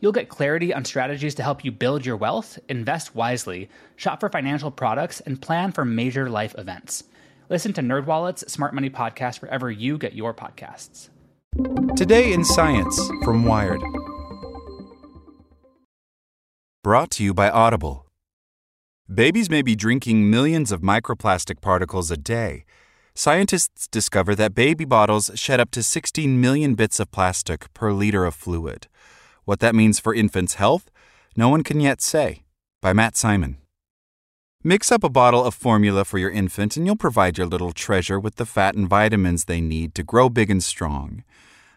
You'll get clarity on strategies to help you build your wealth, invest wisely, shop for financial products, and plan for major life events. Listen to NerdWallet's Smart Money Podcast wherever you get your podcasts. Today in Science from Wired. Brought to you by Audible. Babies may be drinking millions of microplastic particles a day. Scientists discover that baby bottles shed up to 16 million bits of plastic per liter of fluid. What that means for infants' health, no one can yet say. By Matt Simon. Mix up a bottle of formula for your infant, and you'll provide your little treasure with the fat and vitamins they need to grow big and strong.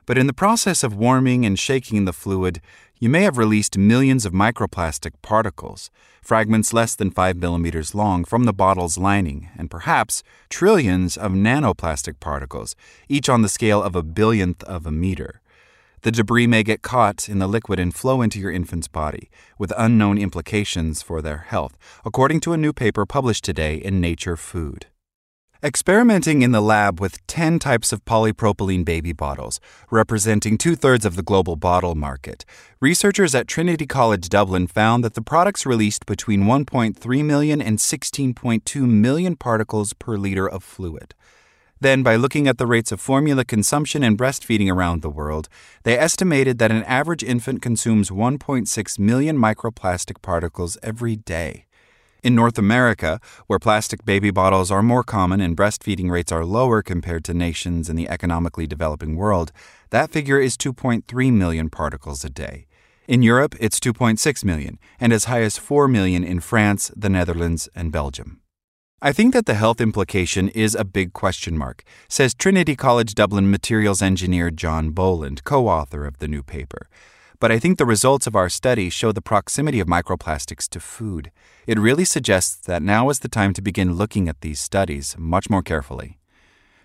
But in the process of warming and shaking the fluid, you may have released millions of microplastic particles, fragments less than 5 millimeters long, from the bottle's lining, and perhaps trillions of nanoplastic particles, each on the scale of a billionth of a meter. The debris may get caught in the liquid and flow into your infant's body, with unknown implications for their health, according to a new paper published today in Nature Food. Experimenting in the lab with 10 types of polypropylene baby bottles, representing two thirds of the global bottle market, researchers at Trinity College Dublin found that the products released between 1.3 million and 16.2 million particles per liter of fluid. Then, by looking at the rates of formula consumption and breastfeeding around the world, they estimated that an average infant consumes 1.6 million microplastic particles every day. In North America, where plastic baby bottles are more common and breastfeeding rates are lower compared to nations in the economically developing world, that figure is 2.3 million particles a day. In Europe, it's 2.6 million, and as high as 4 million in France, the Netherlands, and Belgium. I think that the health implication is a big question mark, says Trinity College Dublin materials engineer John Boland, co author of the new paper. But I think the results of our study show the proximity of microplastics to food. It really suggests that now is the time to begin looking at these studies much more carefully.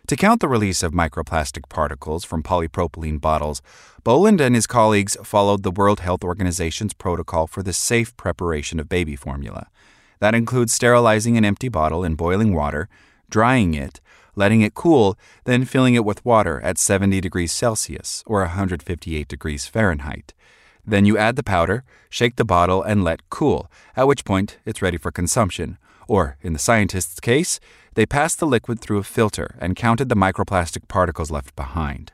To count the release of microplastic particles from polypropylene bottles, Boland and his colleagues followed the World Health Organization's protocol for the safe preparation of baby formula. That includes sterilizing an empty bottle in boiling water, drying it, letting it cool, then filling it with water at 70 degrees Celsius or 158 degrees Fahrenheit. Then you add the powder, shake the bottle, and let cool, at which point it's ready for consumption. Or, in the scientists' case, they passed the liquid through a filter and counted the microplastic particles left behind.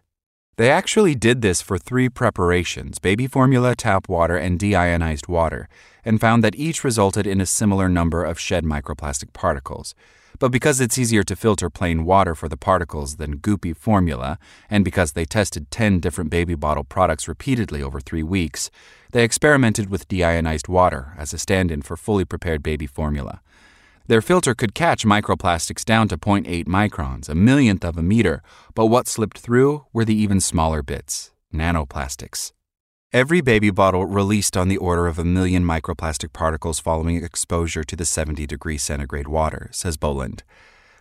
They actually did this for three preparations baby formula, tap water, and deionized water and found that each resulted in a similar number of shed microplastic particles. But because it's easier to filter plain water for the particles than goopy formula, and because they tested 10 different baby bottle products repeatedly over three weeks, they experimented with deionized water as a stand in for fully prepared baby formula. Their filter could catch microplastics down to 0.8 microns, a millionth of a meter, but what slipped through were the even smaller bits nanoplastics. Every baby bottle released on the order of a million microplastic particles following exposure to the 70 degree centigrade water, says Boland.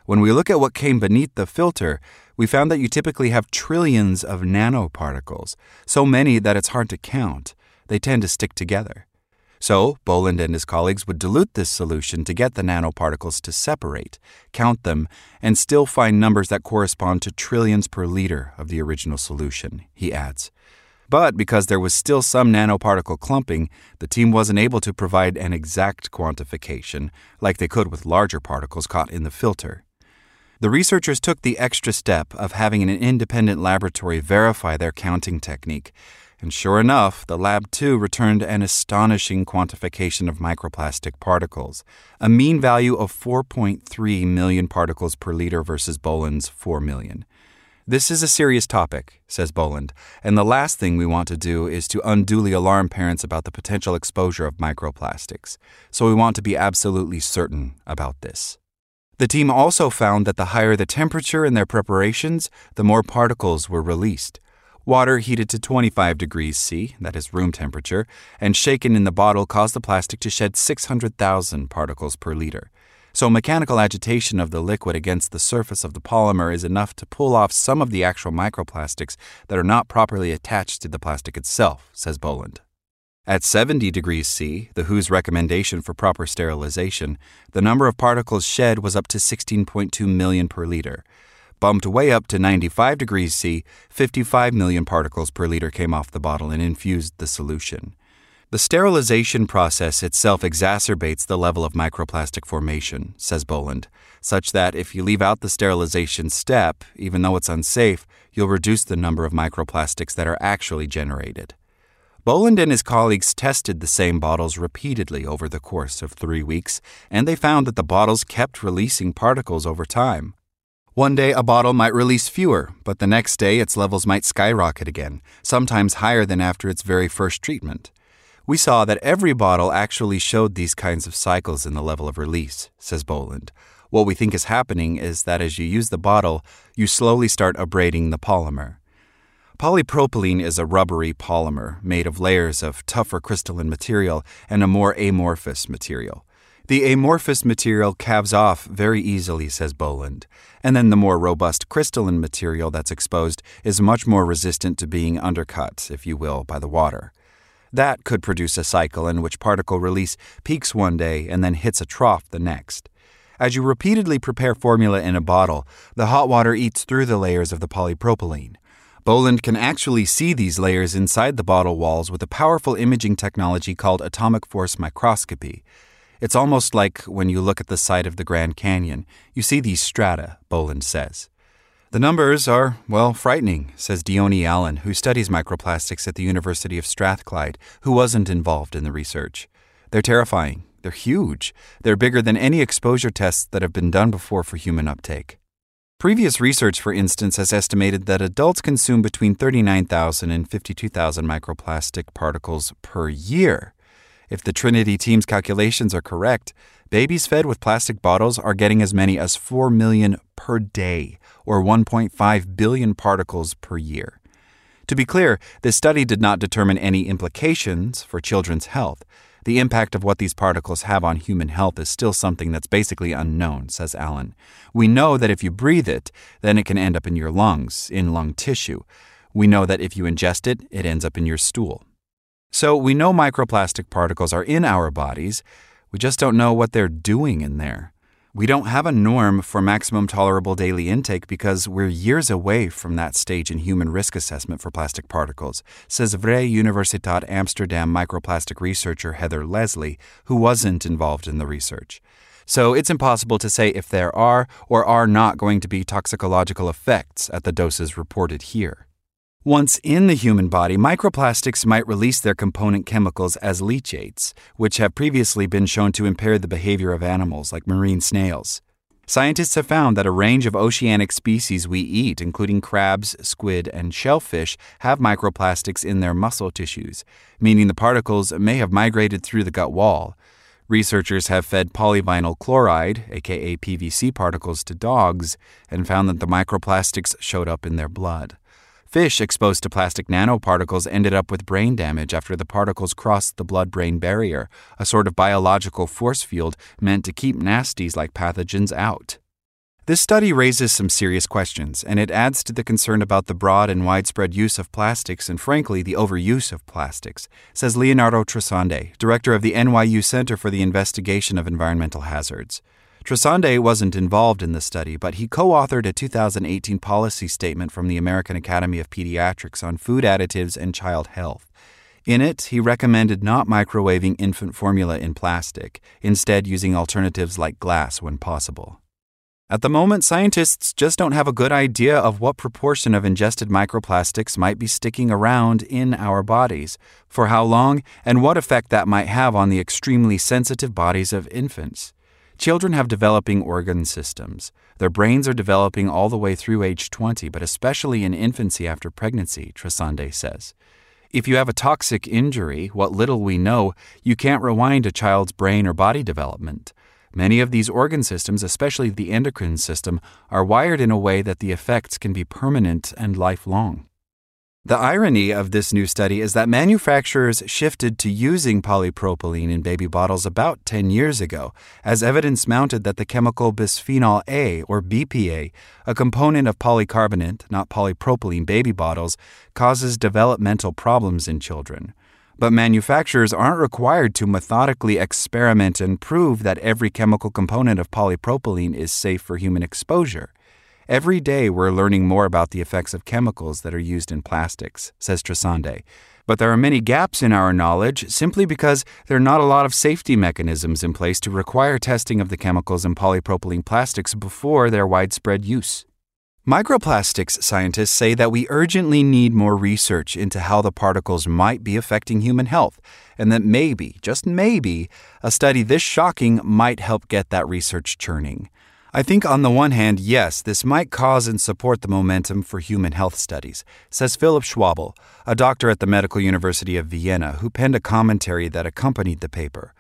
When we look at what came beneath the filter, we found that you typically have trillions of nanoparticles, so many that it's hard to count. They tend to stick together. So, Boland and his colleagues would dilute this solution to get the nanoparticles to separate, count them, and still find numbers that correspond to trillions per liter of the original solution, he adds. But because there was still some nanoparticle clumping, the team wasn't able to provide an exact quantification, like they could with larger particles caught in the filter. The researchers took the extra step of having an independent laboratory verify their counting technique, and sure enough, the lab too returned an astonishing quantification of microplastic particles, a mean value of 4.3 million particles per liter versus Boland's 4 million. This is a serious topic, says Boland, and the last thing we want to do is to unduly alarm parents about the potential exposure of microplastics, so we want to be absolutely certain about this. The team also found that the higher the temperature in their preparations, the more particles were released. Water heated to 25 degrees C, that is room temperature, and shaken in the bottle caused the plastic to shed 600,000 particles per liter. So, mechanical agitation of the liquid against the surface of the polymer is enough to pull off some of the actual microplastics that are not properly attached to the plastic itself, says Boland. At 70 degrees C, the WHO's recommendation for proper sterilization, the number of particles shed was up to 16.2 million per liter. Bumped way up to 95 degrees C, 55 million particles per liter came off the bottle and infused the solution. The sterilization process itself exacerbates the level of microplastic formation, says Boland, such that if you leave out the sterilization step, even though it's unsafe, you'll reduce the number of microplastics that are actually generated. Boland and his colleagues tested the same bottles repeatedly over the course of three weeks, and they found that the bottles kept releasing particles over time. One day a bottle might release fewer, but the next day its levels might skyrocket again, sometimes higher than after its very first treatment. We saw that every bottle actually showed these kinds of cycles in the level of release, says Boland. What we think is happening is that as you use the bottle, you slowly start abrading the polymer. Polypropylene is a rubbery polymer made of layers of tougher crystalline material and a more amorphous material. The amorphous material calves off very easily, says Boland, and then the more robust crystalline material that's exposed is much more resistant to being undercut, if you will, by the water. That could produce a cycle in which particle release peaks one day and then hits a trough the next. As you repeatedly prepare formula in a bottle, the hot water eats through the layers of the polypropylene. Boland can actually see these layers inside the bottle walls with a powerful imaging technology called atomic force microscopy. It's almost like when you look at the side of the Grand Canyon, you see these strata, Boland says. The numbers are, well, frightening, says Deonie Allen, who studies microplastics at the University of Strathclyde, who wasn't involved in the research. They're terrifying. They're huge. They're bigger than any exposure tests that have been done before for human uptake. Previous research, for instance, has estimated that adults consume between 39,000 and 52,000 microplastic particles per year. If the Trinity team's calculations are correct, babies fed with plastic bottles are getting as many as 4 million per day, or 1.5 billion particles per year. To be clear, this study did not determine any implications for children's health. The impact of what these particles have on human health is still something that's basically unknown, says Allen. We know that if you breathe it, then it can end up in your lungs, in lung tissue. We know that if you ingest it, it ends up in your stool. So we know microplastic particles are in our bodies, we just don't know what they're doing in there. We don't have a norm for maximum tolerable daily intake because we're years away from that stage in human risk assessment for plastic particles, says Vrije Universiteit Amsterdam microplastic researcher Heather Leslie, who wasn't involved in the research. So it's impossible to say if there are or are not going to be toxicological effects at the doses reported here. Once in the human body, microplastics might release their component chemicals as leachates, which have previously been shown to impair the behavior of animals like marine snails. Scientists have found that a range of oceanic species we eat, including crabs, squid, and shellfish, have microplastics in their muscle tissues, meaning the particles may have migrated through the gut wall. Researchers have fed polyvinyl chloride, aka PVC particles, to dogs and found that the microplastics showed up in their blood. Fish exposed to plastic nanoparticles ended up with brain damage after the particles crossed the blood brain barrier, a sort of biological force field meant to keep nasties like pathogens out. This study raises some serious questions, and it adds to the concern about the broad and widespread use of plastics and, frankly, the overuse of plastics, says Leonardo Trasande, director of the NYU Center for the Investigation of Environmental Hazards. Trasande wasn't involved in the study, but he co authored a 2018 policy statement from the American Academy of Pediatrics on food additives and child health. In it, he recommended not microwaving infant formula in plastic, instead, using alternatives like glass when possible. At the moment, scientists just don't have a good idea of what proportion of ingested microplastics might be sticking around in our bodies, for how long, and what effect that might have on the extremely sensitive bodies of infants. Children have developing organ systems. Their brains are developing all the way through age 20, but especially in infancy after pregnancy, Trasande says. If you have a toxic injury, what little we know, you can't rewind a child's brain or body development. Many of these organ systems, especially the endocrine system, are wired in a way that the effects can be permanent and lifelong. The irony of this new study is that manufacturers shifted to using polypropylene in baby bottles about 10 years ago, as evidence mounted that the chemical bisphenol A, or BPA, a component of polycarbonate, not polypropylene baby bottles, causes developmental problems in children. But manufacturers aren't required to methodically experiment and prove that every chemical component of polypropylene is safe for human exposure. Every day we're learning more about the effects of chemicals that are used in plastics, says Trasande. But there are many gaps in our knowledge simply because there are not a lot of safety mechanisms in place to require testing of the chemicals in polypropylene plastics before their widespread use. Microplastics scientists say that we urgently need more research into how the particles might be affecting human health, and that maybe, just maybe, a study this shocking might help get that research churning. I think, on the one hand, yes, this might cause and support the momentum for human health studies, says Philip Schwabl, a doctor at the Medical University of Vienna who penned a commentary that accompanied the paper.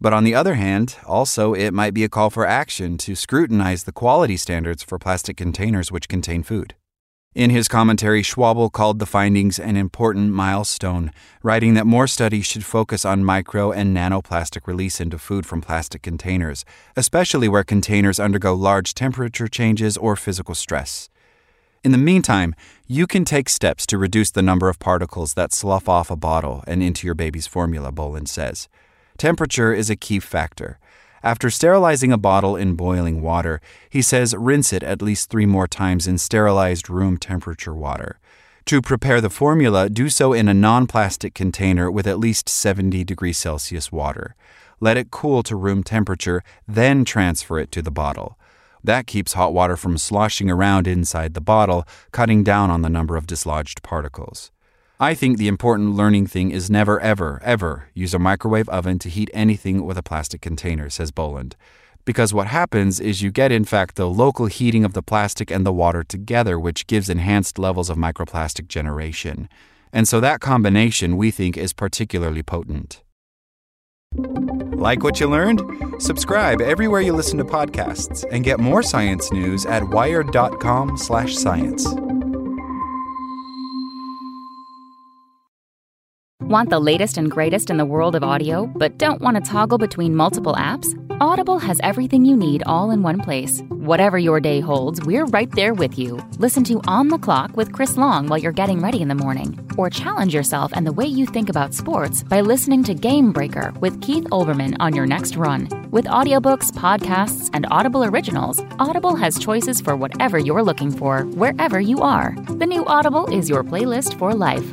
But on the other hand, also, it might be a call for action to scrutinize the quality standards for plastic containers which contain food. In his commentary, Schwabl called the findings an important milestone, writing that more studies should focus on micro and nanoplastic release into food from plastic containers, especially where containers undergo large temperature changes or physical stress. In the meantime, you can take steps to reduce the number of particles that slough off a bottle and into your baby's formula, Boland says. Temperature is a key factor. After sterilizing a bottle in boiling water, he says rinse it at least three more times in sterilized room temperature water. To prepare the formula, do so in a non plastic container with at least 70 degrees Celsius water. Let it cool to room temperature, then transfer it to the bottle. That keeps hot water from sloshing around inside the bottle, cutting down on the number of dislodged particles. I think the important learning thing is never, ever, ever use a microwave oven to heat anything with a plastic container, says Boland. Because what happens is you get, in fact, the local heating of the plastic and the water together, which gives enhanced levels of microplastic generation. And so that combination, we think, is particularly potent. Like what you learned? Subscribe everywhere you listen to podcasts and get more science news at wired.com/science. Want the latest and greatest in the world of audio, but don't want to toggle between multiple apps? Audible has everything you need all in one place. Whatever your day holds, we're right there with you. Listen to On the Clock with Chris Long while you're getting ready in the morning. Or challenge yourself and the way you think about sports by listening to Game Breaker with Keith Olbermann on your next run. With audiobooks, podcasts, and Audible originals, Audible has choices for whatever you're looking for, wherever you are. The new Audible is your playlist for life.